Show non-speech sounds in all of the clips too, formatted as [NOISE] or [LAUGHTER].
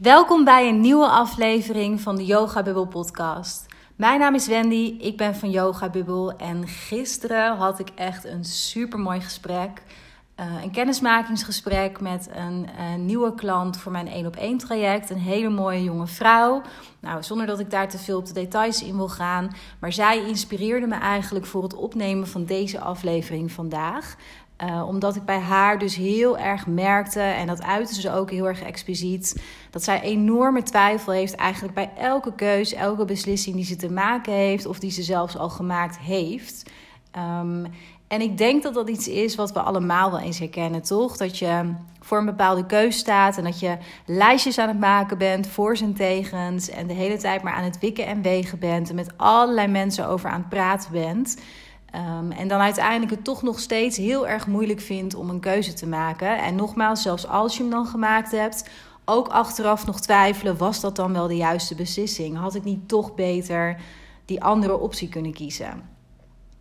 Welkom bij een nieuwe aflevering van de Yoga Bubble podcast. Mijn naam is Wendy, ik ben van Yoga Bubble en gisteren had ik echt een super mooi gesprek. Uh, een kennismakingsgesprek met een, een, nieuwe klant voor mijn 1 op 1 traject. Een hele mooie jonge vrouw. Nou, zonder dat ik daar te veel op de details in wil gaan. Maar zij inspireerde me eigenlijk voor het opnemen van deze aflevering vandaag. Uh, omdat ik bij haar dus heel erg merkte, en dat uitte ze ook heel erg expliciet, dat zij enorme twijfel heeft eigenlijk bij elke keus, elke beslissing die ze te maken heeft, of die ze zelfs al gemaakt heeft. Um, en ik denk dat dat iets is wat we allemaal wel eens herkennen, toch? Dat je voor een bepaalde keus staat en dat je lijstjes aan het maken bent, voor en tegens, en de hele tijd maar aan het wikken en wegen bent en met allerlei mensen over aan het praten bent. Um, en dan uiteindelijk het toch nog steeds heel erg moeilijk vindt om een keuze te maken. En nogmaals, zelfs als je hem dan gemaakt hebt, ook achteraf nog twijfelen: was dat dan wel de juiste beslissing? Had ik niet toch beter die andere optie kunnen kiezen?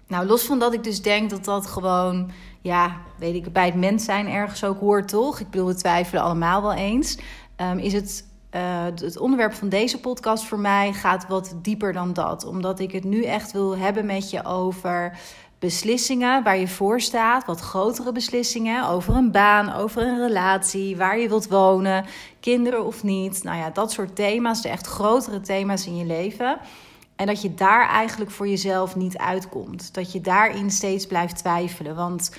Nou, los van dat ik dus denk dat dat gewoon, ja, weet ik, bij het mens zijn ergens ook hoort, toch? Ik bedoel, twijfelen allemaal wel eens. Um, is het uh, het onderwerp van deze podcast voor mij gaat wat dieper dan dat. Omdat ik het nu echt wil hebben met je over beslissingen waar je voor staat. Wat grotere beslissingen over een baan, over een relatie, waar je wilt wonen, kinderen of niet. Nou ja, dat soort thema's, de echt grotere thema's in je leven. En dat je daar eigenlijk voor jezelf niet uitkomt. Dat je daarin steeds blijft twijfelen. Want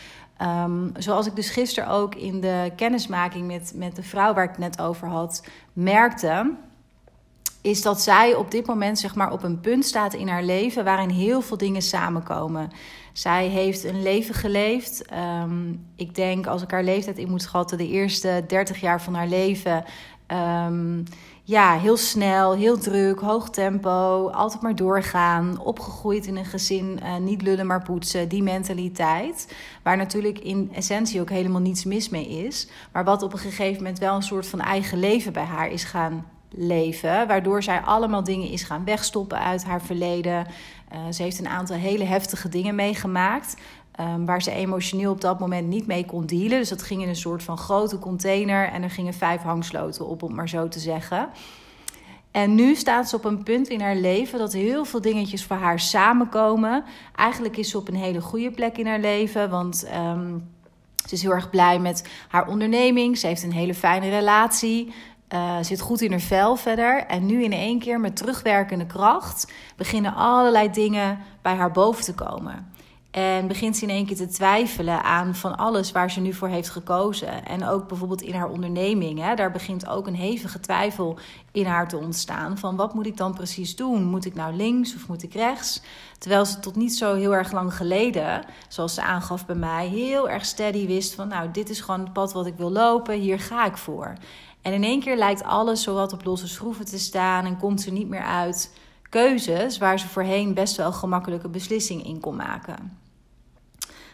Um, zoals ik dus gisteren ook in de kennismaking met, met de vrouw waar ik het net over had, merkte, is dat zij op dit moment zeg maar op een punt staat in haar leven waarin heel veel dingen samenkomen. Zij heeft een leven geleefd. Um, ik denk, als ik haar leeftijd in moet schatten, de eerste 30 jaar van haar leven. Um, ja, heel snel, heel druk, hoog tempo, altijd maar doorgaan. Opgegroeid in een gezin, uh, niet lullen maar poetsen, die mentaliteit. Waar natuurlijk in essentie ook helemaal niets mis mee is. Maar wat op een gegeven moment wel een soort van eigen leven bij haar is gaan leven. Waardoor zij allemaal dingen is gaan wegstoppen uit haar verleden. Uh, ze heeft een aantal hele heftige dingen meegemaakt. Um, waar ze emotioneel op dat moment niet mee kon dealen. Dus dat ging in een soort van grote container en er gingen vijf hangsloten op, om maar zo te zeggen. En nu staat ze op een punt in haar leven dat heel veel dingetjes voor haar samenkomen. Eigenlijk is ze op een hele goede plek in haar leven, want um, ze is heel erg blij met haar onderneming. Ze heeft een hele fijne relatie. Uh, zit goed in haar vel verder. En nu in één keer met terugwerkende kracht beginnen allerlei dingen bij haar boven te komen. En begint ze in één keer te twijfelen aan van alles waar ze nu voor heeft gekozen. En ook bijvoorbeeld in haar onderneming. Hè, daar begint ook een hevige twijfel in haar te ontstaan. Van wat moet ik dan precies doen? Moet ik nou links of moet ik rechts? Terwijl ze tot niet zo heel erg lang geleden, zoals ze aangaf bij mij, heel erg steady wist van nou, dit is gewoon het pad wat ik wil lopen, hier ga ik voor. En in één keer lijkt alles zowat op losse schroeven te staan en komt ze niet meer uit keuzes waar ze voorheen best wel gemakkelijke beslissingen in kon maken.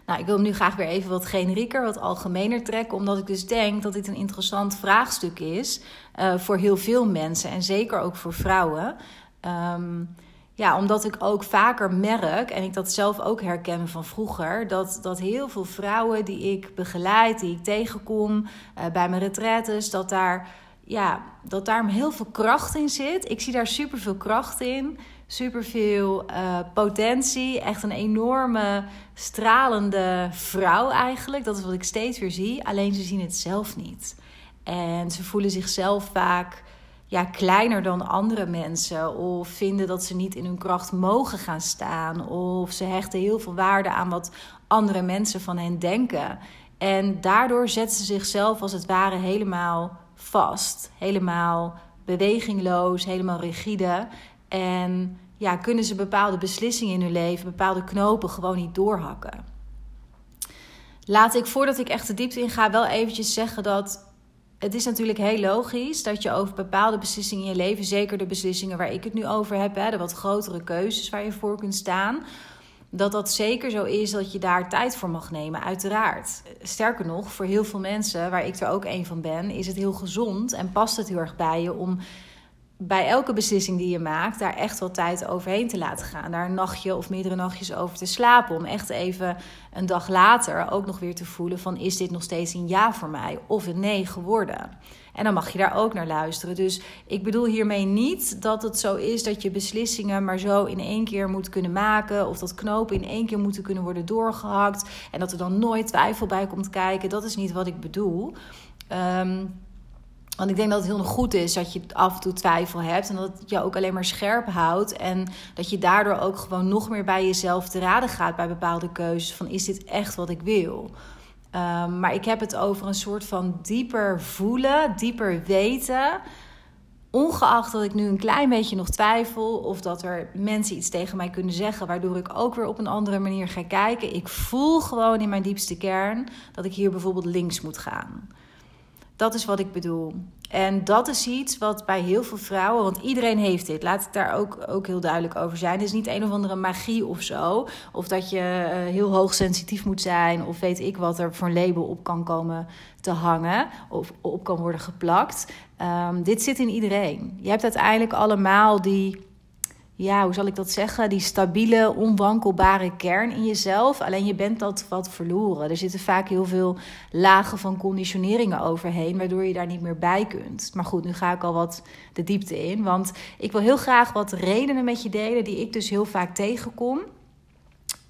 Nou, ik wil hem nu graag weer even wat generieker, wat algemener trekken, omdat ik dus denk dat dit een interessant vraagstuk is uh, voor heel veel mensen en zeker ook voor vrouwen. Um, ja, omdat ik ook vaker merk, en ik dat zelf ook herken van vroeger, dat, dat heel veel vrouwen die ik begeleid, die ik tegenkom uh, bij mijn retraites, dat daar, ja, dat daar heel veel kracht in zit. Ik zie daar super veel kracht in superveel uh, potentie. Echt een enorme stralende vrouw eigenlijk. Dat is wat ik steeds weer zie. Alleen ze zien het zelf niet. En ze voelen zichzelf vaak ja, kleiner dan andere mensen. Of vinden dat ze niet in hun kracht mogen gaan staan. Of ze hechten heel veel waarde aan wat andere mensen van hen denken. En daardoor zetten ze zichzelf als het ware helemaal vast. Helemaal bewegingloos, helemaal rigide. En ja, kunnen ze bepaalde beslissingen in hun leven, bepaalde knopen gewoon niet doorhakken. Laat ik voordat ik echt de diepte in ga, wel eventjes zeggen dat het is natuurlijk heel logisch dat je over bepaalde beslissingen in je leven, zeker de beslissingen waar ik het nu over heb, hè, de wat grotere keuzes waar je voor kunt staan, dat dat zeker zo is dat je daar tijd voor mag nemen, uiteraard. Sterker nog, voor heel veel mensen, waar ik er ook een van ben, is het heel gezond en past het heel erg bij je om bij elke beslissing die je maakt, daar echt wel tijd overheen te laten gaan. Daar een nachtje of meerdere nachtjes over te slapen. Om echt even een dag later ook nog weer te voelen van is dit nog steeds een ja voor mij of een nee geworden. En dan mag je daar ook naar luisteren. Dus ik bedoel hiermee niet dat het zo is dat je beslissingen maar zo in één keer moet kunnen maken. Of dat knopen in één keer moeten kunnen worden doorgehakt. En dat er dan nooit twijfel bij komt kijken. Dat is niet wat ik bedoel. Um, want ik denk dat het heel goed is dat je af en toe twijfel hebt. En dat het je ook alleen maar scherp houdt. En dat je daardoor ook gewoon nog meer bij jezelf te raden gaat bij bepaalde keuzes. Van is dit echt wat ik wil? Um, maar ik heb het over een soort van dieper voelen, dieper weten. Ongeacht dat ik nu een klein beetje nog twijfel. Of dat er mensen iets tegen mij kunnen zeggen. Waardoor ik ook weer op een andere manier ga kijken. Ik voel gewoon in mijn diepste kern dat ik hier bijvoorbeeld links moet gaan. Dat is wat ik bedoel. En dat is iets wat bij heel veel vrouwen, want iedereen heeft dit, laat ik daar ook, ook heel duidelijk over zijn. Het is niet een of andere magie of zo. Of dat je uh, heel hoogsensitief moet zijn, of weet ik wat er voor een label op kan komen te hangen, of op kan worden geplakt. Um, dit zit in iedereen. Je hebt uiteindelijk allemaal die ja, hoe zal ik dat zeggen? Die stabiele, onwankelbare kern in jezelf. Alleen je bent dat wat verloren. Er zitten vaak heel veel lagen van conditioneringen overheen, waardoor je daar niet meer bij kunt. Maar goed, nu ga ik al wat de diepte in. Want ik wil heel graag wat redenen met je delen die ik dus heel vaak tegenkom.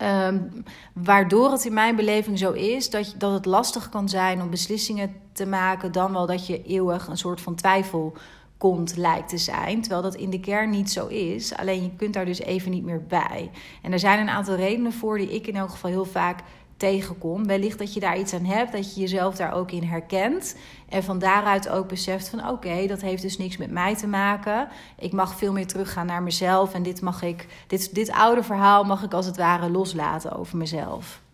Um, waardoor het in mijn beleving zo is dat, dat het lastig kan zijn om beslissingen te maken, dan wel dat je eeuwig een soort van twijfel komt lijkt te zijn. Terwijl dat in de kern niet zo is. Alleen je kunt daar dus even niet meer bij. En er zijn een aantal redenen voor die ik in elk geval heel vaak tegenkom. Wellicht dat je daar iets aan hebt, dat je jezelf daar ook in herkent. En van daaruit ook beseft van oké, dat heeft dus niks met mij te maken. Ik mag veel meer teruggaan naar mezelf. En dit mag ik, dit, dit oude verhaal mag ik als het ware loslaten over mezelf.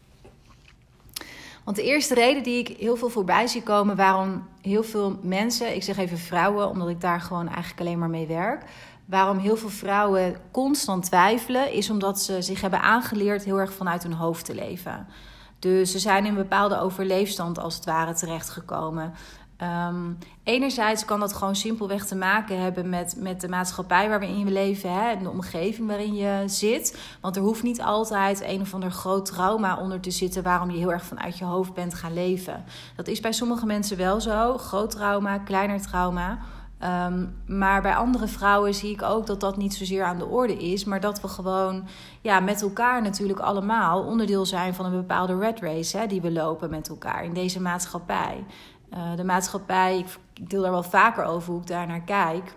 Want de eerste reden die ik heel veel voorbij zie komen, waarom heel veel mensen, ik zeg even vrouwen, omdat ik daar gewoon eigenlijk alleen maar mee werk. Waarom heel veel vrouwen constant twijfelen, is omdat ze zich hebben aangeleerd heel erg vanuit hun hoofd te leven. Dus ze zijn in een bepaalde overleefstand als het ware terechtgekomen. Um, enerzijds kan dat gewoon simpelweg te maken hebben met, met de maatschappij waar we in leven hè, en de omgeving waarin je zit. Want er hoeft niet altijd een of ander groot trauma onder te zitten waarom je heel erg vanuit je hoofd bent gaan leven. Dat is bij sommige mensen wel zo. Groot trauma, kleiner trauma. Um, maar bij andere vrouwen zie ik ook dat dat niet zozeer aan de orde is. Maar dat we gewoon ja, met elkaar natuurlijk allemaal onderdeel zijn van een bepaalde red race hè, die we lopen met elkaar in deze maatschappij. Uh, de maatschappij, ik, deel daar wel vaker over hoe ik daar naar kijk.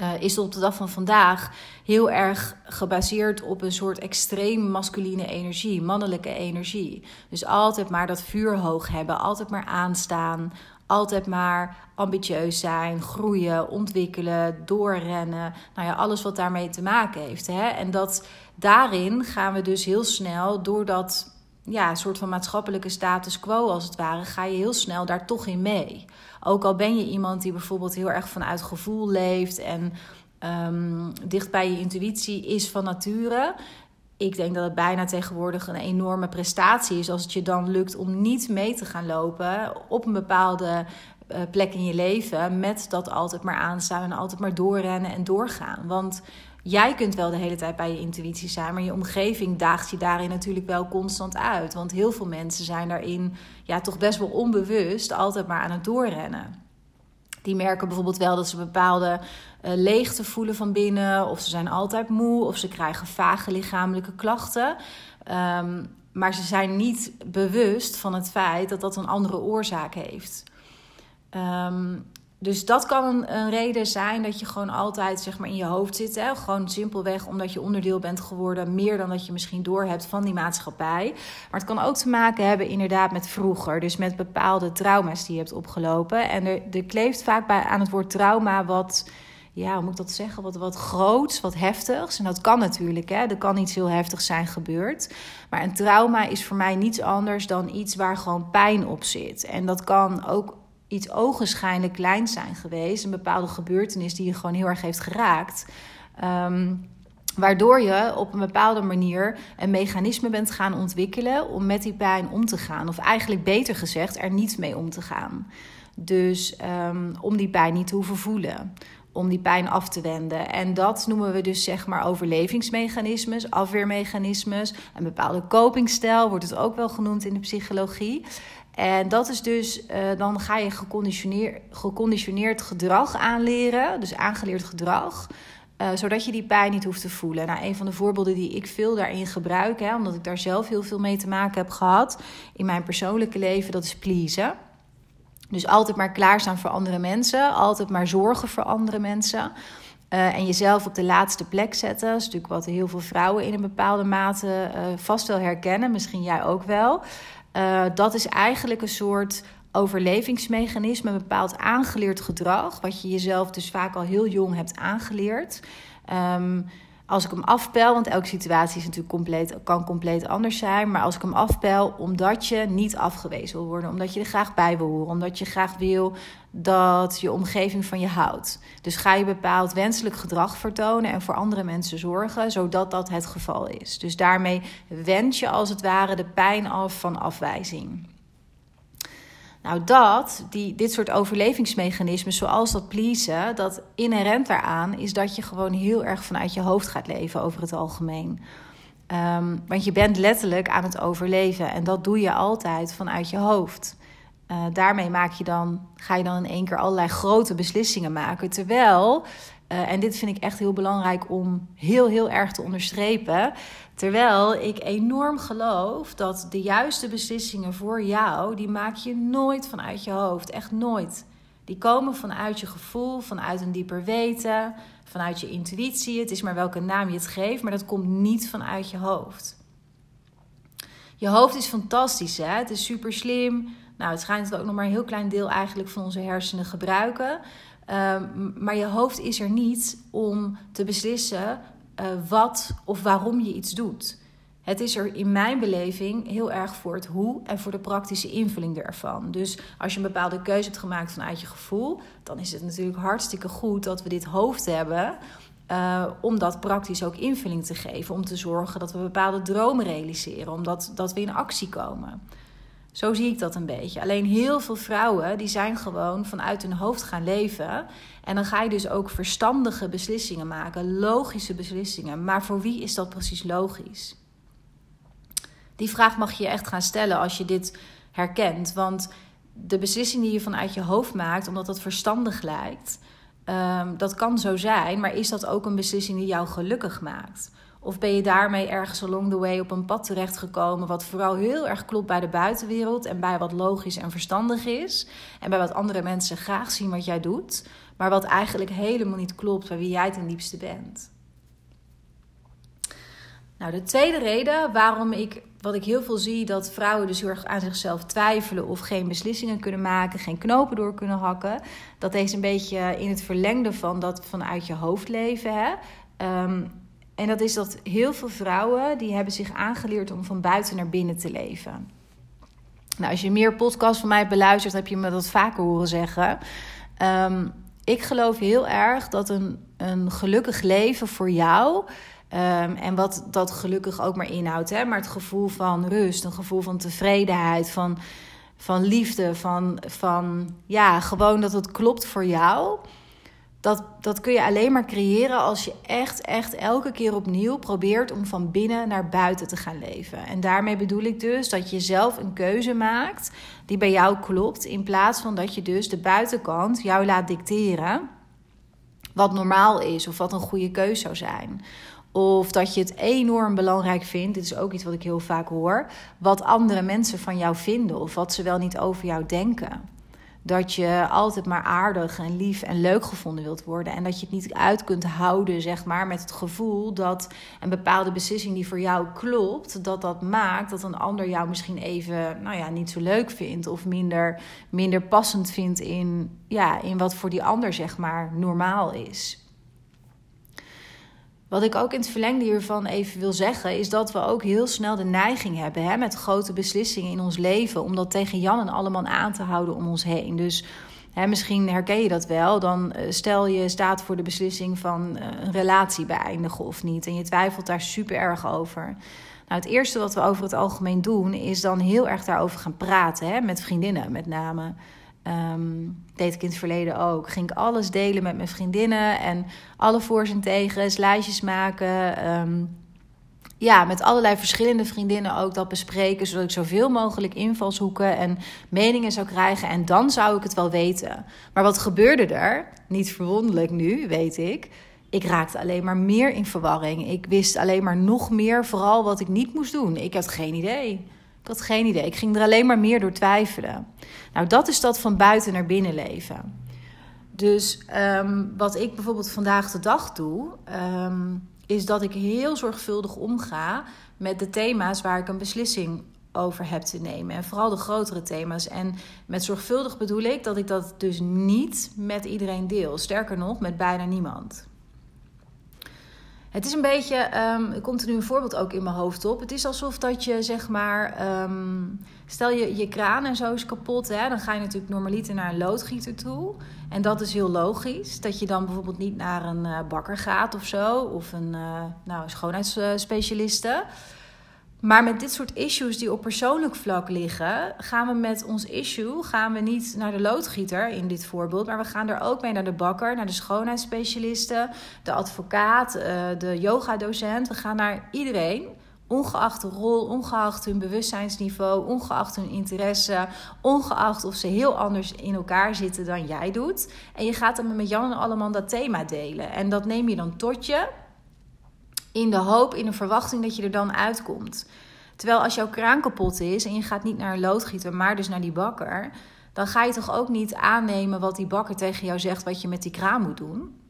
Uh, is op de dag van vandaag heel erg gebaseerd op een soort extreem masculine energie, mannelijke energie. Dus altijd maar dat vuur hoog hebben, altijd maar aanstaan, altijd maar ambitieus zijn, groeien, ontwikkelen, doorrennen. Nou ja, alles wat daarmee te maken heeft. Hè? En dat daarin gaan we dus heel snel, doordat ja, een soort van maatschappelijke status quo als het ware, ga je heel snel daar toch in mee. Ook al ben je iemand die bijvoorbeeld heel erg vanuit gevoel leeft en um, dicht bij je intuïtie is van nature. Ik denk dat het bijna tegenwoordig een enorme prestatie is als het je dan lukt om niet mee te gaan lopen op een bepaalde uh, plek in je leven met dat altijd maar aanstaan en altijd maar doorrennen en doorgaan. Want Jij kunt wel de hele tijd bij je intuïtie zijn, maar je omgeving daagt je daarin natuurlijk wel constant uit. Want heel veel mensen zijn daarin ja, toch best wel onbewust altijd maar aan het doorrennen. Die merken bijvoorbeeld wel dat ze bepaalde uh, leegte voelen van binnen, of ze zijn altijd moe, of ze krijgen vage lichamelijke klachten. Um, maar ze zijn niet bewust van het feit dat dat een andere oorzaak heeft. Um, dus dat kan een, reden zijn dat je gewoon altijd zeg maar, in je hoofd zit. Hè? Gewoon simpelweg omdat je onderdeel bent geworden, meer dan dat je misschien doorhebt van die maatschappij. Maar het kan ook te maken hebben inderdaad met vroeger. Dus met bepaalde trauma's die je hebt opgelopen. En er, er kleeft vaak bij, aan het woord trauma wat ja, hoe moet ik dat zeggen? Wat, wat groots, wat heftigs. En dat kan natuurlijk, hè? er kan iets heel heftigs zijn gebeurd. Maar een trauma is voor mij niets anders dan iets waar gewoon pijn op zit. En dat kan ook iets ogenschijnlijk kleins zijn geweest. Een bepaalde gebeurtenis die je gewoon heel erg heeft geraakt. Um, waardoor je op een bepaalde manier een mechanisme bent gaan ontwikkelen om met die pijn om te gaan. Of eigenlijk beter gezegd, er niet mee om te gaan. Dus um, om die pijn niet te hoeven voelen om die pijn af te wenden. En dat noemen we dus zeg maar overlevingsmechanismes, afweermechanismes. Een bepaalde copingstijl wordt het ook wel genoemd in de psychologie. En dat is dus, uh, dan ga je geconditioneerd, gedrag aanleren, dus aangeleerd gedrag. Uh, zodat je die pijn niet hoeft te voelen. Nou, een van de voorbeelden die ik veel daarin gebruik, hè, omdat ik daar zelf heel veel mee te maken heb gehad in mijn persoonlijke leven, dat is pleasen. Dus altijd maar klaarstaan voor andere mensen, altijd maar zorgen voor andere mensen. Uh, en jezelf op de laatste plek zetten. Dat is natuurlijk wat heel veel vrouwen in een bepaalde mate vast wel herkennen, misschien jij ook wel. Uh, dat is eigenlijk een soort overlevingsmechanisme, een bepaald aangeleerd gedrag, wat je jezelf dus vaak al heel jong hebt aangeleerd. Um, als ik hem afpel, want elke situatie is natuurlijk compleet, kan compleet anders zijn. Maar als ik hem afpel, omdat je niet afgewezen wil worden, omdat je er graag bij wil horen, omdat je graag wil dat je omgeving van je houdt. Dus ga je bepaald wenselijk gedrag vertonen en voor andere mensen zorgen, zodat dat het geval is. Dus daarmee wend je als het ware de pijn af van afwijzing. Nou, dat, die, dit soort overlevingsmechanismen, zoals dat pleasen, dat inherent daaraan is dat je gewoon heel erg vanuit je hoofd gaat leven over het algemeen. Um, want je bent letterlijk aan het overleven en dat doe je altijd vanuit je hoofd. Uh, daarmee maak je dan, ga je dan in één keer allerlei grote beslissingen maken. Terwijl, uh, en dit vind ik echt heel belangrijk om heel, heel erg te onderstrepen. Terwijl ik enorm geloof dat de juiste beslissingen voor jou, die maak je nooit vanuit je hoofd. Echt nooit. Die komen vanuit je gevoel, vanuit een dieper weten, vanuit je intuïtie. Het is maar welke naam je het geeft, maar dat komt niet vanuit je hoofd. Je hoofd is fantastisch, hè? Het is super slim. Nou, het schijnt dat ook nog maar een heel klein deel eigenlijk van onze hersenen gebruiken. Um, maar je hoofd is er niet om te beslissen uh, wat of waarom je iets doet. Het is er in mijn beleving heel erg voor het hoe en voor de praktische invulling ervan. Dus als je een bepaalde keuze hebt gemaakt vanuit je gevoel, dan is het natuurlijk hartstikke goed dat we dit hoofd hebben. Uh, om dat praktisch ook invulling te geven. Om te zorgen dat we bepaalde dromen realiseren. Omdat dat we in actie komen. Zo zie ik dat een beetje. Alleen heel veel vrouwen die zijn gewoon vanuit hun hoofd gaan leven. En dan ga je dus ook verstandige beslissingen maken, logische beslissingen. Maar voor wie is dat precies logisch? Die vraag mag je echt gaan stellen als je dit herkent. Want de beslissing die je vanuit je hoofd maakt, omdat dat verstandig lijkt, um, dat kan zo zijn. Maar is dat ook een beslissing die jou gelukkig maakt? Of ben je daarmee ergens along the way op een pad terechtgekomen wat vooral heel erg klopt bij de buitenwereld en bij wat logisch en verstandig is en bij wat andere mensen graag zien wat jij doet, maar wat eigenlijk helemaal niet klopt bij wie jij ten diepste bent. Nou, de tweede reden waarom ik, wat ik heel veel zie, dat vrouwen dus heel erg aan zichzelf twijfelen of geen beslissingen kunnen maken, geen knopen door kunnen hakken, dat is een beetje in het verlengde van dat vanuit je hoofd leven. Hè? Um, en dat is dat heel veel vrouwen die hebben zich aangeleerd om van buiten naar binnen te leven. Nou, als je meer podcasts van mij beluistert, heb je me dat vaker horen zeggen. Um, ik geloof heel erg dat een, een gelukkig leven voor jou. Um, en wat dat gelukkig ook maar inhoudt, hè, maar het gevoel van rust, een gevoel van tevredenheid, van, van liefde, van, van ja, gewoon dat het klopt voor jou dat, dat kun je alleen maar creëren als je echt, echt elke keer opnieuw probeert om van binnen naar buiten te gaan leven. En daarmee bedoel ik dus dat je zelf een keuze maakt die bij jou klopt, in plaats van dat je dus de buitenkant jou laat dicteren wat normaal is of wat een goede keuze zou zijn. Of dat je het enorm belangrijk vindt, dit is ook iets wat ik heel vaak hoor, wat andere mensen van jou vinden of wat ze wel niet over jou denken dat je altijd maar aardig en lief en leuk gevonden wilt worden. En dat je het niet uit kunt houden, zeg maar, met het gevoel dat een bepaalde beslissing die voor jou klopt, dat dat maakt dat een ander jou misschien even, nou ja, niet zo leuk vindt of minder, minder passend vindt in, ja, in wat voor die ander, zeg maar, normaal is. Wat ik ook in het verlengde hiervan even wil zeggen, is dat we ook heel snel de neiging hebben hè, met grote beslissingen in ons leven om dat tegen Jan en allemaal aan te houden om ons heen. Dus hè, misschien herken je dat wel. Dan eh, stel je staat voor de beslissing van eh, een relatie beëindigen of niet. En je twijfelt daar super erg over. Nou, het eerste wat we over het algemeen doen, is dan heel erg daarover gaan praten, hè, met vriendinnen met name. Ehm, deed ik in het verleden ook. Ging ik alles delen met mijn vriendinnen en alle voor's en tegens, lijstjes maken. Ehm, ja, met allerlei verschillende vriendinnen ook dat bespreken, zodat ik zoveel mogelijk invalshoeken en meningen zou krijgen. En dan zou ik het wel weten. Maar wat gebeurde er? Niet verwonderlijk nu, weet ik. Ik raakte alleen maar meer in verwarring. Ik wist alleen maar nog meer, vooral wat ik niet moest doen. Ik had geen idee. Ik had geen idee. Ik ging er alleen maar meer door twijfelen. Nou, dat is dat van buiten naar binnen leven. Dus ehm, wat ik bijvoorbeeld vandaag de dag doe, ehm, is dat ik heel zorgvuldig omga met de thema's waar ik een beslissing over heb te nemen. En vooral de grotere thema's. En met zorgvuldig bedoel ik dat ik dat dus niet met iedereen deel. Sterker nog, met bijna niemand. Het is een beetje, um, komt er nu een voorbeeld ook in mijn hoofd op. Het is alsof dat je zeg maar, ehm, stel je je kraan en zo is kapot, hè, dan ga je natuurlijk normaliter naar een loodgieter toe. En dat is heel logisch, dat je dan bijvoorbeeld niet naar een uh, bakker gaat of zo, of een uh, nou, schoonheidsspecialiste. Maar met dit soort issues die op persoonlijk vlak liggen, gaan we met ons issue gaan we niet naar de loodgieter in dit voorbeeld, maar we gaan er ook mee naar de bakker, naar de schoonheidsspecialisten, de advocaat, eh, de yogadocent. We gaan naar iedereen, ongeacht de rol, ongeacht hun bewustzijnsniveau, ongeacht hun interesse, ongeacht of ze heel anders in elkaar zitten dan jij doet. En je gaat dan met Jan en allemaal dat thema delen. En dat neem je dan tot je in de hoop, in de verwachting dat je er dan uitkomt. Terwijl als jouw kraan kapot is en je gaat niet naar een loodgieter, maar dus naar die bakker, dan ga je toch ook niet aannemen wat die bakker tegen jou zegt wat je met die kraan moet doen.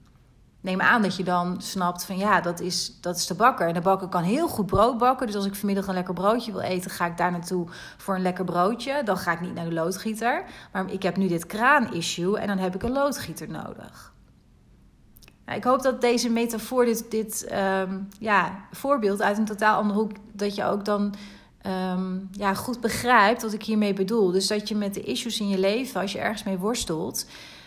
Neem aan dat je dan snapt van ja, dat is, dat is de bakker. En de bakker kan heel goed brood bakken. Dus als ik vanmiddag een lekker broodje wil eten, ga ik daar naartoe voor een lekker broodje. Dan ga ik niet naar de loodgieter. Maar ik heb nu dit kraan-issue en dan heb ik een loodgieter nodig. Ik hoop dat deze metafoor, dit, dit ehm, ja, voorbeeld uit een totaal andere hoek, dat je ook dan ehm, ja, goed begrijpt wat ik hiermee bedoel. Dus dat je met de issues in je leven, als je ergens mee worstelt,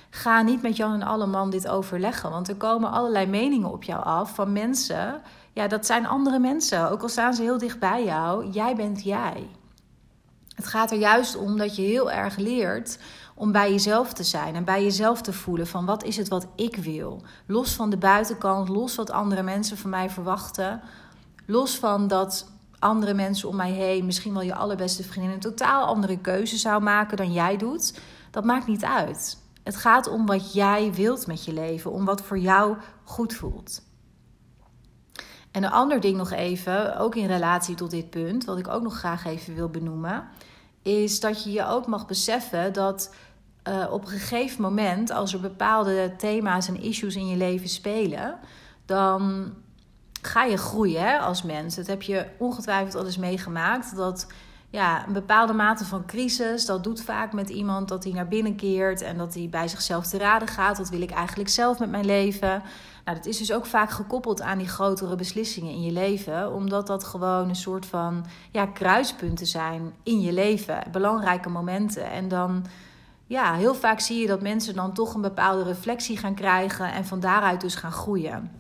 ga niet met Jan en alle man dit overleggen. Want er komen allerlei meningen op jou af van mensen. Ja, dat zijn andere mensen. Ook al staan ze heel dicht bij jou, jij bent jij. Het gaat er juist om dat je heel erg leert om bij jezelf te zijn en bij jezelf te voelen van wat is het wat ik wil. Los van de buitenkant, los wat andere mensen van mij verwachten. Los van dat andere mensen om mij heen, misschien wel je allerbeste vriendin, een totaal andere keuze zou maken dan jij doet. Dat maakt niet uit. Het gaat om wat jij wilt met je leven, om wat voor jou goed voelt. En een ander ding nog even, ook in relatie tot dit punt, wat ik ook nog graag even wil benoemen, is dat je je ook mag beseffen dat uh, op een gegeven moment, als er bepaalde thema's en issues in je leven spelen, dan ga je groeien hè, als mens. Dat heb je ongetwijfeld al eens meegemaakt. Dat ja, een bepaalde mate van crisis, dat doet vaak met iemand dat hij naar binnen keert en dat hij bij zichzelf te raden gaat. Wat wil ik eigenlijk zelf met mijn leven? Nou, dat is dus ook vaak gekoppeld aan die grotere beslissingen in je leven, omdat dat gewoon een soort van ja, kruispunten zijn in je leven, belangrijke momenten. En dan ja, heel vaak zie je dat mensen dan toch een bepaalde reflectie gaan krijgen en van daaruit dus gaan groeien.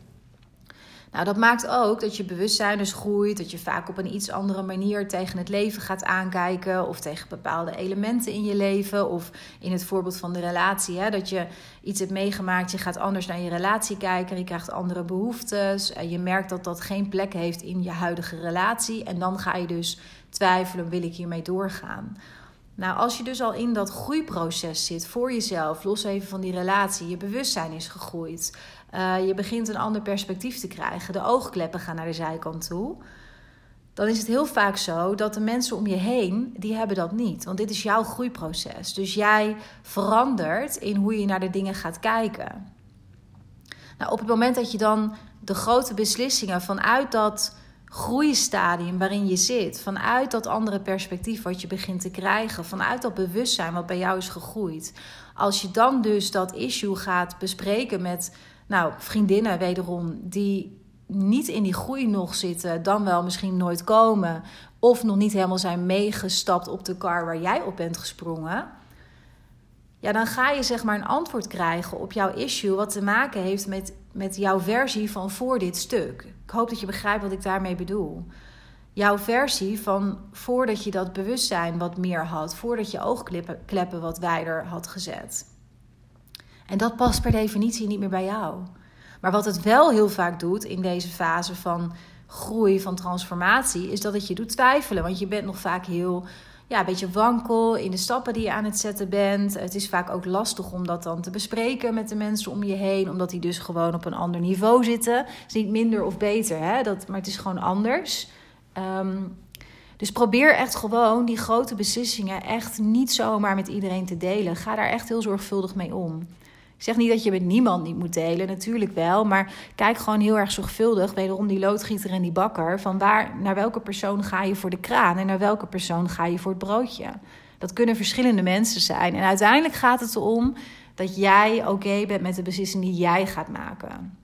Nou, dat maakt ook dat je bewustzijn dus groeit, dat je vaak op een iets andere manier tegen het leven gaat aankijken of tegen bepaalde elementen in je leven of in het voorbeeld van de relatie, hè, dat je iets hebt meegemaakt, je gaat anders naar je relatie kijken, je krijgt andere behoeftes, en je merkt dat dat geen plek heeft in je huidige relatie en dan ga je dus twijfelen, wil ik hiermee doorgaan? Nou, als je dus al in dat groeiproces zit voor jezelf, los even van die relatie, je bewustzijn is gegroeid, uh, je begint een ander perspectief te krijgen, de oogkleppen gaan naar de zijkant toe, dan is het heel vaak zo dat de mensen om je heen, die hebben dat niet. Want dit is jouw groeiproces. Dus jij verandert in hoe je naar de dingen gaat kijken. Nou, op het moment dat je dan de grote beslissingen vanuit dat groeistadium waarin je zit, vanuit dat andere perspectief wat je begint te krijgen, vanuit dat bewustzijn wat bij jou is gegroeid. Als je dan dus dat issue gaat bespreken met nou, vriendinnen wederom die niet in die groei nog zitten, dan wel misschien nooit komen, of nog niet helemaal zijn meegestapt op de kar waar jij op bent gesprongen. Ja, dan ga je zeg maar een antwoord krijgen op jouw issue, wat te maken heeft met, met jouw versie van voor dit stuk. Ik hoop dat je begrijpt wat ik daarmee bedoel. jouw versie van voordat je dat bewustzijn wat meer had, voordat je oogkleppen wat wijder had gezet. En dat past per definitie niet meer bij jou. Maar wat het wel heel vaak doet in deze fase van groei, van transformatie, is dat het je doet twijfelen. Want je bent nog vaak heel, ja, een beetje wankel in de stappen die je aan het zetten bent. Het is vaak ook lastig om dat dan te bespreken met de mensen om je heen, omdat die dus gewoon op een ander niveau zitten. Het is niet minder of beter, hè? Dat, maar het is gewoon anders. Ehm, dus probeer echt gewoon die grote beslissingen echt niet zomaar met iedereen te delen. Ga daar echt heel zorgvuldig mee om. Ik zeg niet dat je met niemand niet moet delen, natuurlijk wel. Maar kijk gewoon heel erg zorgvuldig, wederom die loodgieter en die bakker. Van waar, naar welke persoon ga je voor de kraan en naar welke persoon ga je voor het broodje. Dat kunnen verschillende mensen zijn. En uiteindelijk gaat het erom dat jij oké bent met de beslissing die jij gaat maken.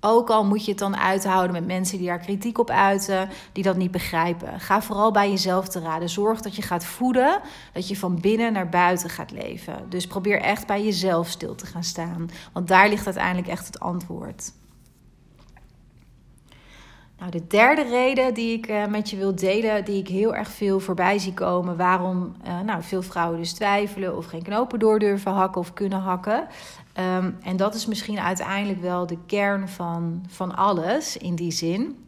Ook al moet je het dan uithouden met mensen die daar kritiek op uiten, die dat niet begrijpen. Ga vooral bij jezelf te raden. Zorg dat je gaat voeden, dat je van binnen naar buiten gaat leven. Dus probeer echt bij jezelf stil te gaan staan, want daar ligt uiteindelijk echt het antwoord. Nou, de derde reden die ik uh, met je wil delen, die ik heel erg veel voorbij zie komen, waarom uh, nou, veel vrouwen dus twijfelen of geen knopen door durven hakken of kunnen hakken. Um, en dat is misschien uiteindelijk wel de kern van, van alles in die zin.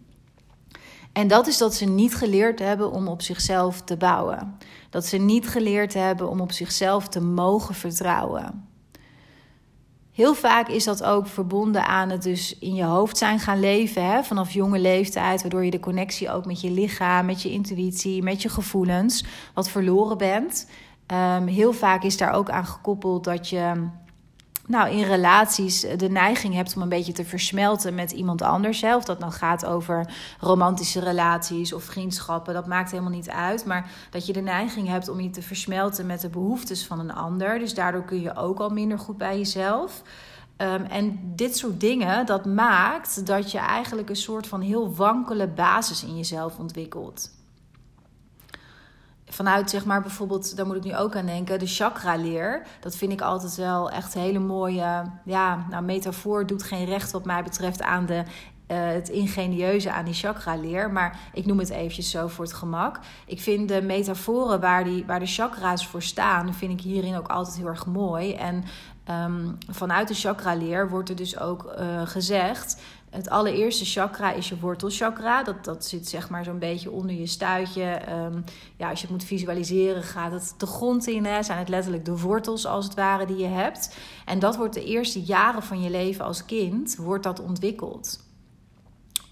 En dat is dat ze niet geleerd hebben om op zichzelf te bouwen. Dat ze niet geleerd hebben om op zichzelf te mogen vertrouwen. Heel vaak is dat ook verbonden aan het dus in je hoofd zijn gaan leven, hè, vanaf jonge leeftijd, waardoor je de connectie ook met je lichaam, met je intuïtie, met je gevoelens wat verloren bent. Um, heel vaak is daar ook aan gekoppeld dat je nou, in relaties de neiging hebt om een beetje te versmelten met iemand anders. Hè. Of dat nou gaat over romantische relaties of vriendschappen, dat maakt helemaal niet uit. Maar dat je de neiging hebt om je te versmelten met de behoeftes van een ander. Dus daardoor kun je ook al minder goed bij jezelf. Um, en dit soort dingen, dat maakt dat je eigenlijk een soort van heel wankele basis in jezelf ontwikkelt vanuit zeg maar bijvoorbeeld, daar moet ik nu ook aan denken, de chakra-leer. Dat vind ik altijd wel echt hele mooie, ja, nou, metafoor doet geen recht wat mij betreft aan de uh, het ingenieuze aan die chakra-leer. Maar ik noem het eventjes zo voor het gemak. Ik vind de metaforen waar, die, waar de chakra's voor staan, vind ik hierin ook altijd heel erg mooi. En um, vanuit de chakra-leer wordt er dus ook uh, gezegd het allereerste chakra is je wortelchakra. Dat, dat zit zeg maar zo'n beetje onder je stuitje. Um, ja, als je het moet visualiseren, gaat het de grond in. Hè? Zijn het letterlijk de wortels als het ware die je hebt. En dat wordt de eerste jaren van je leven als kind, wordt dat ontwikkeld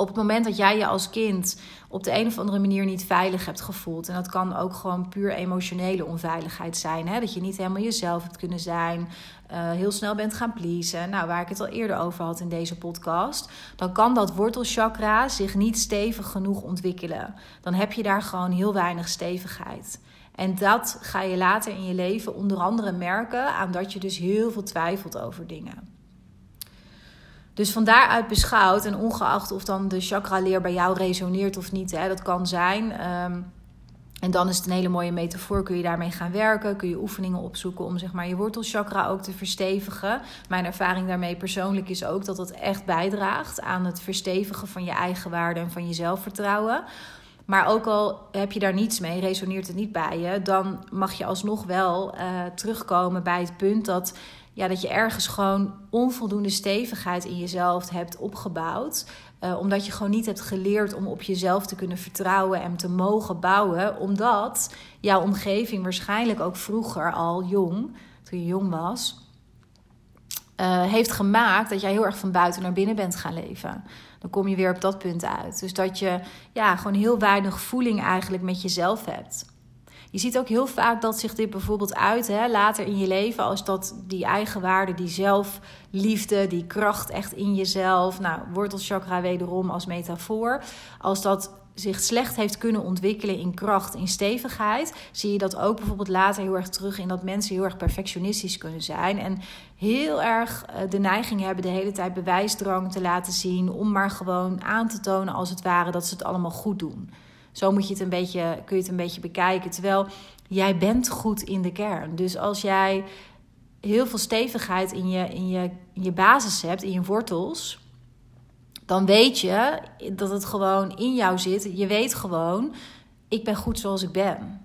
op het moment dat jij je als kind op de een of andere manier niet veilig hebt gevoeld. En dat kan ook gewoon puur emotionele onveiligheid zijn. Hè? Dat je niet helemaal jezelf hebt kunnen zijn. Uh, heel snel bent gaan pleasen. Nou, waar ik het al eerder over had in deze podcast. Dan kan dat wortelchakra zich niet stevig genoeg ontwikkelen. Dan heb je daar gewoon heel weinig stevigheid. En dat ga je later in je leven onder andere merken aan dat je dus heel veel twijfelt over dingen. Dus van daaruit beschouwd, en ongeacht of dan de chakra-leer bij jou resoneert of niet, hè, dat kan zijn. Ehm, en dan is het een hele mooie metafoor. Kun je daarmee gaan werken? Kun je oefeningen opzoeken om zeg maar, je wortelchakra ook te verstevigen? Mijn ervaring daarmee persoonlijk is ook dat dat echt bijdraagt aan het verstevigen van je eigen waarde en van je zelfvertrouwen. Maar ook al heb je daar niets mee, resoneert het niet bij je, dan mag je alsnog wel uh, terugkomen bij het punt dat ja, dat je ergens gewoon onvoldoende stevigheid in jezelf hebt opgebouwd. Uh, omdat je gewoon niet hebt geleerd om op jezelf te kunnen vertrouwen en te mogen bouwen. Omdat jouw omgeving waarschijnlijk ook vroeger al jong, toen je jong was, uh, heeft gemaakt dat jij heel erg van buiten naar binnen bent gaan leven. Dan kom je weer op dat punt uit. Dus dat je ja, gewoon heel weinig voeling eigenlijk met jezelf hebt. Je ziet ook heel vaak dat zich dit bijvoorbeeld uit hè, later in je leven, als dat die eigenwaarde, die zelfliefde, die kracht echt in jezelf, nou, wortelchakra wederom als metafoor, als dat zich slecht heeft kunnen ontwikkelen in kracht, in stevigheid, zie je dat ook bijvoorbeeld later heel erg terug in dat mensen heel erg perfectionistisch kunnen zijn en heel erg eh, de neiging hebben de hele tijd bewijsdrang te laten zien om maar gewoon aan te tonen als het ware dat ze het allemaal goed doen. Zo moet je het een beetje, kun je het een beetje bekijken. Terwijl jij bent goed in de kern. Dus als jij heel veel stevigheid in je, in je, in je basis hebt, in je wortels, dan weet je dat het gewoon in jou zit. Je weet gewoon, ik ben goed zoals ik ben.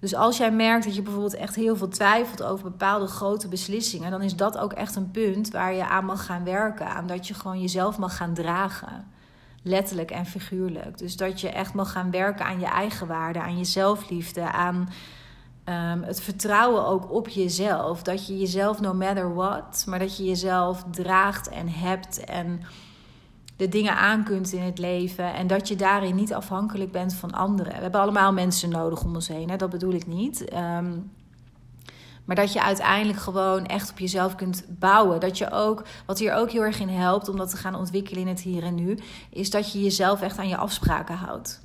Dus als jij merkt dat je bijvoorbeeld echt heel veel twijfelt over bepaalde grote beslissingen, dan is dat ook echt een punt waar je aan mag gaan werken. Aan dat je gewoon jezelf mag gaan dragen. Letterlijk en figuurlijk. Dus dat je echt mag gaan werken aan je eigen waarde, aan je zelfliefde, aan ehm, het vertrouwen ook op jezelf. Dat je jezelf no matter what, maar dat je jezelf draagt en hebt en de dingen aan kunt in het leven. En dat je daarin niet afhankelijk bent van anderen. We hebben allemaal mensen nodig om ons heen, hè? dat bedoel ik niet. Ehm, maar dat je uiteindelijk gewoon echt op jezelf kunt bouwen. Dat je ook, wat hier ook heel erg in helpt om dat te gaan ontwikkelen in het hier en nu, is dat je jezelf echt aan je afspraken houdt.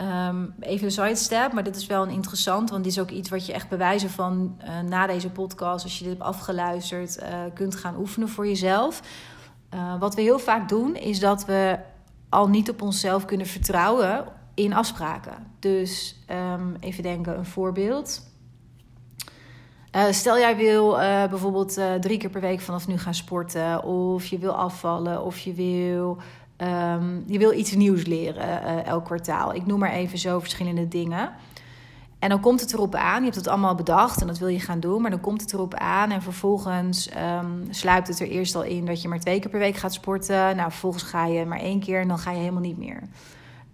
Um, even een sidestep, maar dit is wel een interessant, want dit is ook iets wat je echt bewijzen van uh, na deze podcast, als je dit hebt afgeluisterd, uh, kunt gaan oefenen voor jezelf. Uh, wat we heel vaak doen, is dat we al niet op onszelf kunnen vertrouwen in afspraken. Dus um, even denken, een voorbeeld. Uh, stel jij wil uh, bijvoorbeeld drie keer per week vanaf nu gaan sporten, of je wil afvallen, of je wil, um, je wil iets nieuws leren elk kwartaal. Ik noem maar even zo verschillende dingen. En dan komt het erop aan, je hebt het allemaal bedacht en dat wil je gaan doen, maar dan komt het erop aan en vervolgens um, sluipt het er eerst al in dat je maar twee keer per week gaat sporten. Nou, vervolgens ga je maar één keer en dan ga je helemaal niet meer.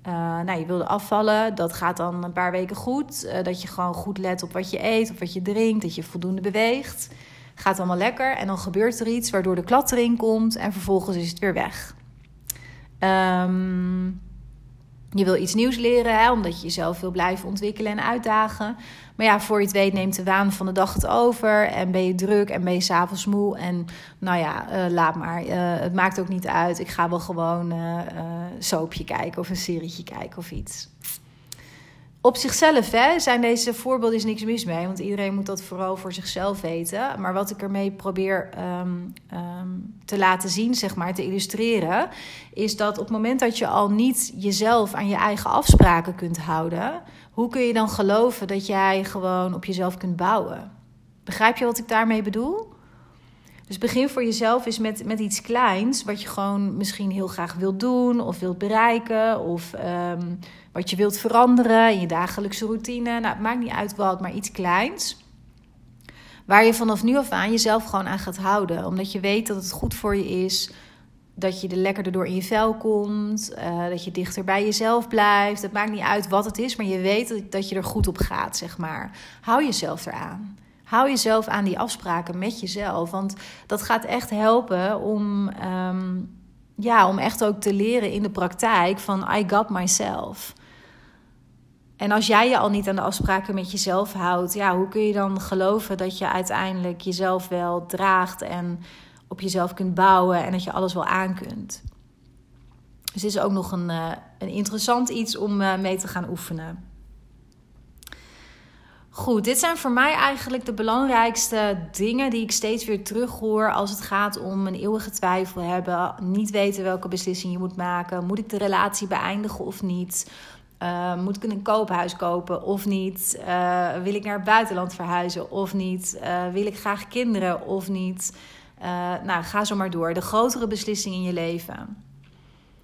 Uh, nou, je wilde afvallen, dat gaat dan een paar weken goed. Uh, dat je gewoon goed let op wat je eet, op wat je drinkt, dat je voldoende beweegt. Gaat allemaal lekker en dan gebeurt er iets waardoor de klad erin komt en vervolgens is het weer weg. Um, je wil iets nieuws leren, omdat je jezelf wil blijven ontwikkelen en uitdagen. Maar ja, voor je het weet neemt de waan van de dag het over. En ben je druk en ben je s'avonds moe. En nou ja, uh, laat maar. Uh, het maakt ook niet uit. Ik ga wel gewoon uh, soapje kijken of een serietje kijken of iets op zichzelf hè, zijn deze voorbeelden is niks mis mee. Want iedereen moet dat vooral voor zichzelf weten. Maar wat ik ermee probeer um, um, te laten zien, zeg maar, te illustreren... is dat op het moment dat je al niet jezelf aan je eigen afspraken kunt houden... hoe kun je dan geloven dat jij gewoon op jezelf kunt bouwen? Begrijp je wat ik daarmee bedoel? Dus begin voor jezelf eens met, met iets kleins... wat je gewoon misschien heel graag wilt doen of wilt bereiken... of... Um, wat je wilt veranderen in je dagelijkse routine. Nou, het maakt niet uit wat, maar iets kleins. Waar je vanaf nu af aan jezelf gewoon aan gaat houden. Omdat je weet dat het goed voor je is. Dat je er lekkerder door in je vel komt. Uh, dat je dichter bij jezelf blijft. Het maakt niet uit wat het is, maar je weet dat je er goed op gaat, zeg maar. Hou jezelf eraan. Hou jezelf aan die afspraken met jezelf. Want dat gaat echt helpen om, um, ja, om echt ook te leren in de praktijk van I got myself. En als jij je al niet aan de afspraken met jezelf houdt, ja, hoe kun je dan geloven dat je uiteindelijk jezelf wel draagt en op jezelf kunt bouwen en dat je alles wel aan kunt? Dus dit is ook nog een, uh, een interessant iets om uh, mee te gaan oefenen. Goed, dit zijn voor mij eigenlijk de belangrijkste dingen die ik steeds weer terughoor als het gaat om een eeuwige twijfel hebben. Niet weten welke beslissing je moet maken. Moet ik de relatie beëindigen of niet? Uh, moet ik een koophuis kopen of niet? Wil ik naar het buitenland verhuizen of niet? Wil ik graag kinderen of niet? Nou, ga zo maar door. De grotere beslissing in je leven.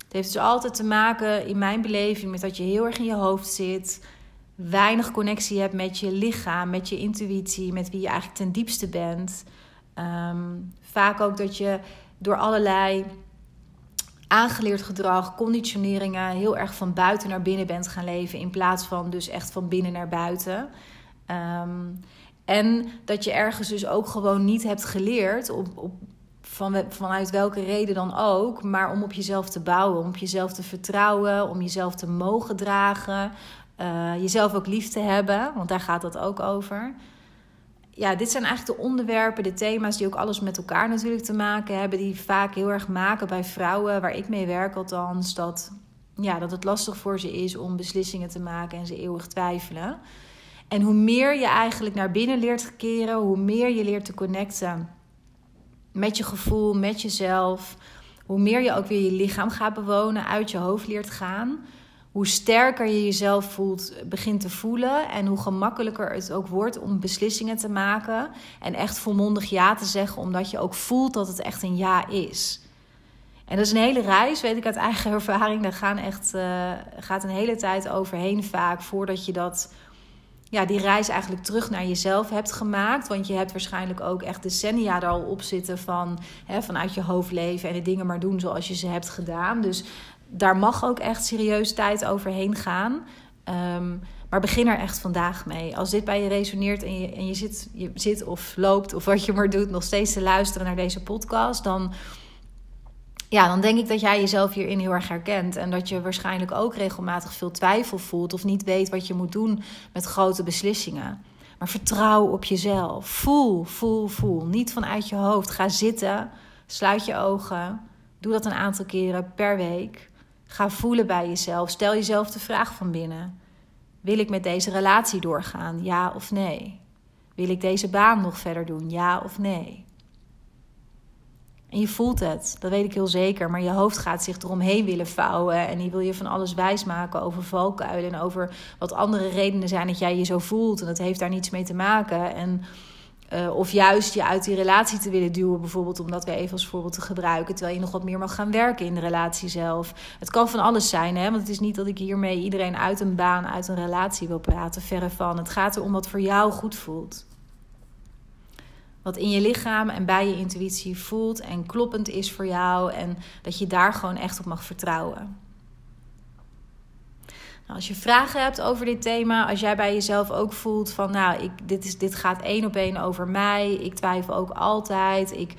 Het heeft dus altijd te maken, in mijn beleving, met dat je heel erg in je hoofd zit. Weinig connectie hebt met je lichaam, met je intuïtie, met wie je eigenlijk ten diepste bent. Um, vaak ook dat je door allerlei aangeleerd gedrag, conditioneringen heel erg van buiten naar binnen bent gaan leven. In plaats van dus echt van binnen naar buiten. Um, en dat je ergens dus ook gewoon niet hebt geleerd op, op, van, vanuit welke reden dan ook. Maar om op jezelf te bouwen, om op jezelf te vertrouwen, om jezelf te mogen dragen. Uh, jezelf ook lief te hebben, want daar gaat dat ook over ja, dit zijn eigenlijk de onderwerpen, de thema's die ook alles met elkaar natuurlijk te maken hebben. Die vaak heel erg maken bij vrouwen, waar ik mee werk althans. Dat, ja, dat het lastig voor ze is om beslissingen te maken en ze eeuwig twijfelen. En hoe meer je eigenlijk naar binnen leert keren, hoe meer je leert te connecten met je gevoel, met jezelf. Hoe meer je ook weer je lichaam gaat bewonen, uit je hoofd leert gaan hoe sterker je jezelf voelt, begint te voelen. En hoe gemakkelijker het ook wordt om beslissingen te maken. En echt volmondig ja te zeggen, omdat je ook voelt dat het echt een ja is. En dat is een hele reis, weet ik uit eigen [LAUGHS] ervaring. Daar gaan echt, uh, gaat een hele tijd overheen vaak voordat je dat, ja, die reis eigenlijk terug naar jezelf hebt gemaakt. Want je hebt waarschijnlijk ook echt decennia er al op zitten van hè, vanuit je hoofd leven en de dingen maar doen zoals je ze hebt gedaan. Dus daar mag ook echt serieus tijd overheen gaan. Ehm, maar begin er echt vandaag mee. Als dit bij je resoneert en je, en je, zit, je zit of loopt of wat je maar doet, nog steeds te luisteren naar deze podcast, dan, ja, dan denk ik dat jij jezelf hierin heel erg herkent. En dat je waarschijnlijk ook regelmatig veel twijfel voelt of niet weet wat je moet doen met grote beslissingen. Maar vertrouw op jezelf. Voel, voel, voel. Niet vanuit je hoofd. Ga zitten, sluit je ogen. Doe dat een aantal keren per week. Ga voelen bij jezelf. Stel jezelf de vraag van binnen. Wil ik met deze relatie doorgaan? Ja of nee? Wil ik deze baan nog verder doen? Ja of nee? En je voelt het, dat weet ik heel zeker. Maar je hoofd gaat zich eromheen willen vouwen. En die wil je van alles wijsmaken over valkuilen. En over wat andere redenen zijn dat jij je zo voelt. En dat heeft daar niets mee te maken. En uh, of juist je uit die relatie te willen duwen, bijvoorbeeld om dat weer even als voorbeeld te gebruiken. Terwijl je nog wat meer mag gaan werken in de relatie zelf. Het kan van alles zijn, hè? want het is niet dat ik hiermee iedereen uit een baan, uit een relatie wil praten. Verre van. Het gaat erom wat voor jou goed voelt. Wat in je lichaam en bij je intuïtie voelt en kloppend is voor jou. En dat je daar gewoon echt op mag vertrouwen. Nou, als je vragen hebt over dit thema, als jij bij jezelf ook voelt van, nou, ik, dit, is, dit gaat één op één over mij, ik twijfel ook altijd, ik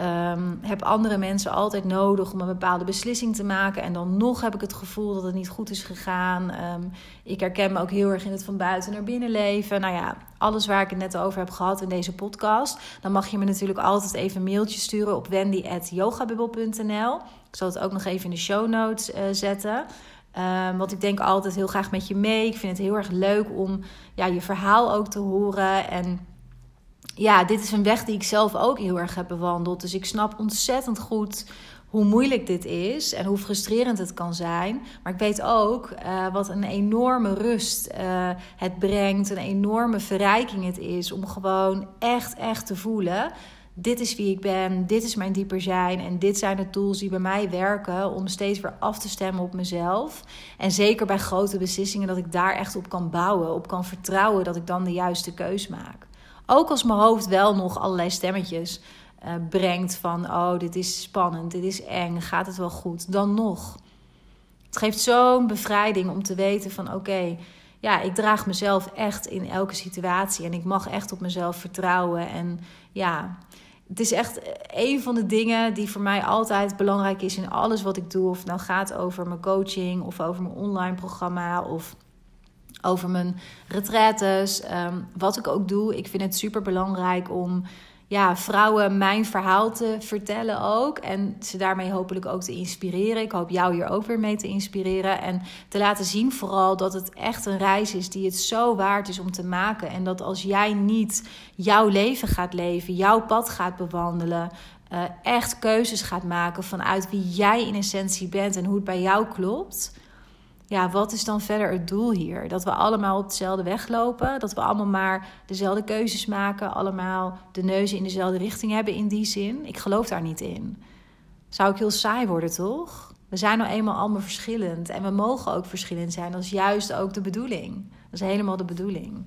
um, heb andere mensen altijd nodig om een bepaalde beslissing te maken en dan nog heb ik het gevoel dat het niet goed is gegaan. Um, ik herken me ook heel erg in het van buiten naar binnen leven. Nou ja, alles waar ik het net over heb gehad in deze podcast, dan mag je me natuurlijk altijd even een mailtje sturen op wendy.yogabubbel.nl. Ik zal het ook nog even in de show notes uh, zetten. Um, want ik denk altijd heel graag met je mee. Ik vind het heel erg leuk om ja, je verhaal ook te horen. En ja, dit is een weg die ik zelf ook heel erg heb bewandeld. Dus ik snap ontzettend goed hoe moeilijk dit is en hoe frustrerend het kan zijn. Maar ik weet ook uh, wat een enorme rust uh, het brengt, een enorme verrijking het is om gewoon echt, echt te voelen dit is wie ik ben, dit is mijn dieper zijn en dit zijn de tools die bij mij werken om steeds weer af te stemmen op mezelf. En zeker bij grote beslissingen dat ik daar echt op kan bouwen, op kan vertrouwen dat ik dan de juiste keus maak. Ook als mijn hoofd wel nog allerlei stemmetjes uh, brengt van oh, dit is spannend, dit is eng, gaat het wel goed? Dan nog. Het geeft zo'n bevrijding om te weten van oké, ja, ik draag mezelf echt in elke situatie en ik mag echt op mezelf vertrouwen en ja, het is echt een van de dingen die voor mij altijd belangrijk is in alles wat ik doe. Of het nou gaat over mijn coaching of over mijn online programma of over mijn retraites. Um, wat ik ook doe, ik vind het super belangrijk om ja, vrouwen mijn verhaal te vertellen ook. En ze daarmee hopelijk ook te inspireren. Ik hoop jou hier ook weer mee te inspireren. En te laten zien vooral dat het echt een reis is die het zo waard is om te maken. En dat als jij niet jouw leven gaat leven, jouw pad gaat bewandelen. Uh, echt keuzes gaat maken vanuit wie jij in essentie bent en hoe het bij jou klopt ja, wat is dan verder het doel hier? Dat we allemaal op dezelfde weg lopen, dat we allemaal maar dezelfde keuzes maken, allemaal de neuzen in dezelfde richting hebben in die zin. Ik geloof daar niet in. Zou ik heel saai worden, toch? We zijn nou eenmaal allemaal verschillend en we mogen ook verschillend zijn. Dat is juist ook de bedoeling. Dat is helemaal de bedoeling.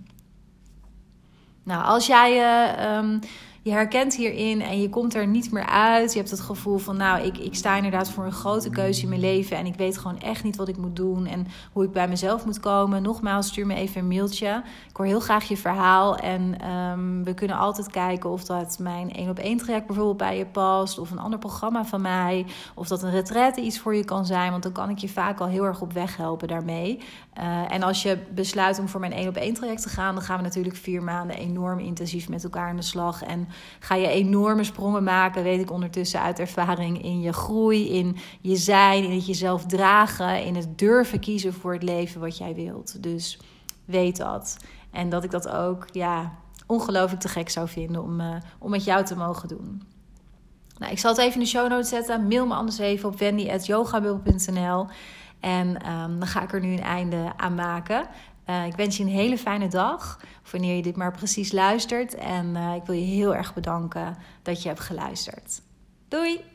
Nou, als jij uh, je herkent hierin en je komt er niet meer uit. Je hebt het gevoel van, nou, ik, ik sta inderdaad voor een grote keuze in mijn leven en ik weet gewoon echt niet wat ik moet doen en hoe ik bij mezelf moet komen. Nogmaals, stuur me even een mailtje. Ik hoor heel graag je verhaal en um, we kunnen altijd kijken of dat mijn één op één traject bijvoorbeeld bij je past of een ander programma van mij of dat een retraite iets voor je kan zijn, want dan kan ik je vaak al heel erg op weg helpen daarmee. Uh, en als je besluit om voor mijn één op één traject te gaan, dan gaan we natuurlijk vier maanden enorm intensief met elkaar aan de slag en ga je enorme sprongen maken, weet ik ondertussen uit ervaring, in je groei, in je zijn, in het jezelf dragen, in het durven kiezen voor het leven wat jij wilt. Dus weet dat. En dat ik dat ook, ja, ongelooflijk te gek zou vinden om, uh, om met jou te mogen doen. Nou, ik zal het even in de show notes zetten. Mail me anders even op wendy.yogabul.nl. En um, dan ga ik er nu een einde aan maken. Uh, ik wens je een hele fijne dag, wanneer je dit maar precies luistert. En uh, ik wil je heel erg bedanken dat je hebt geluisterd. Doei!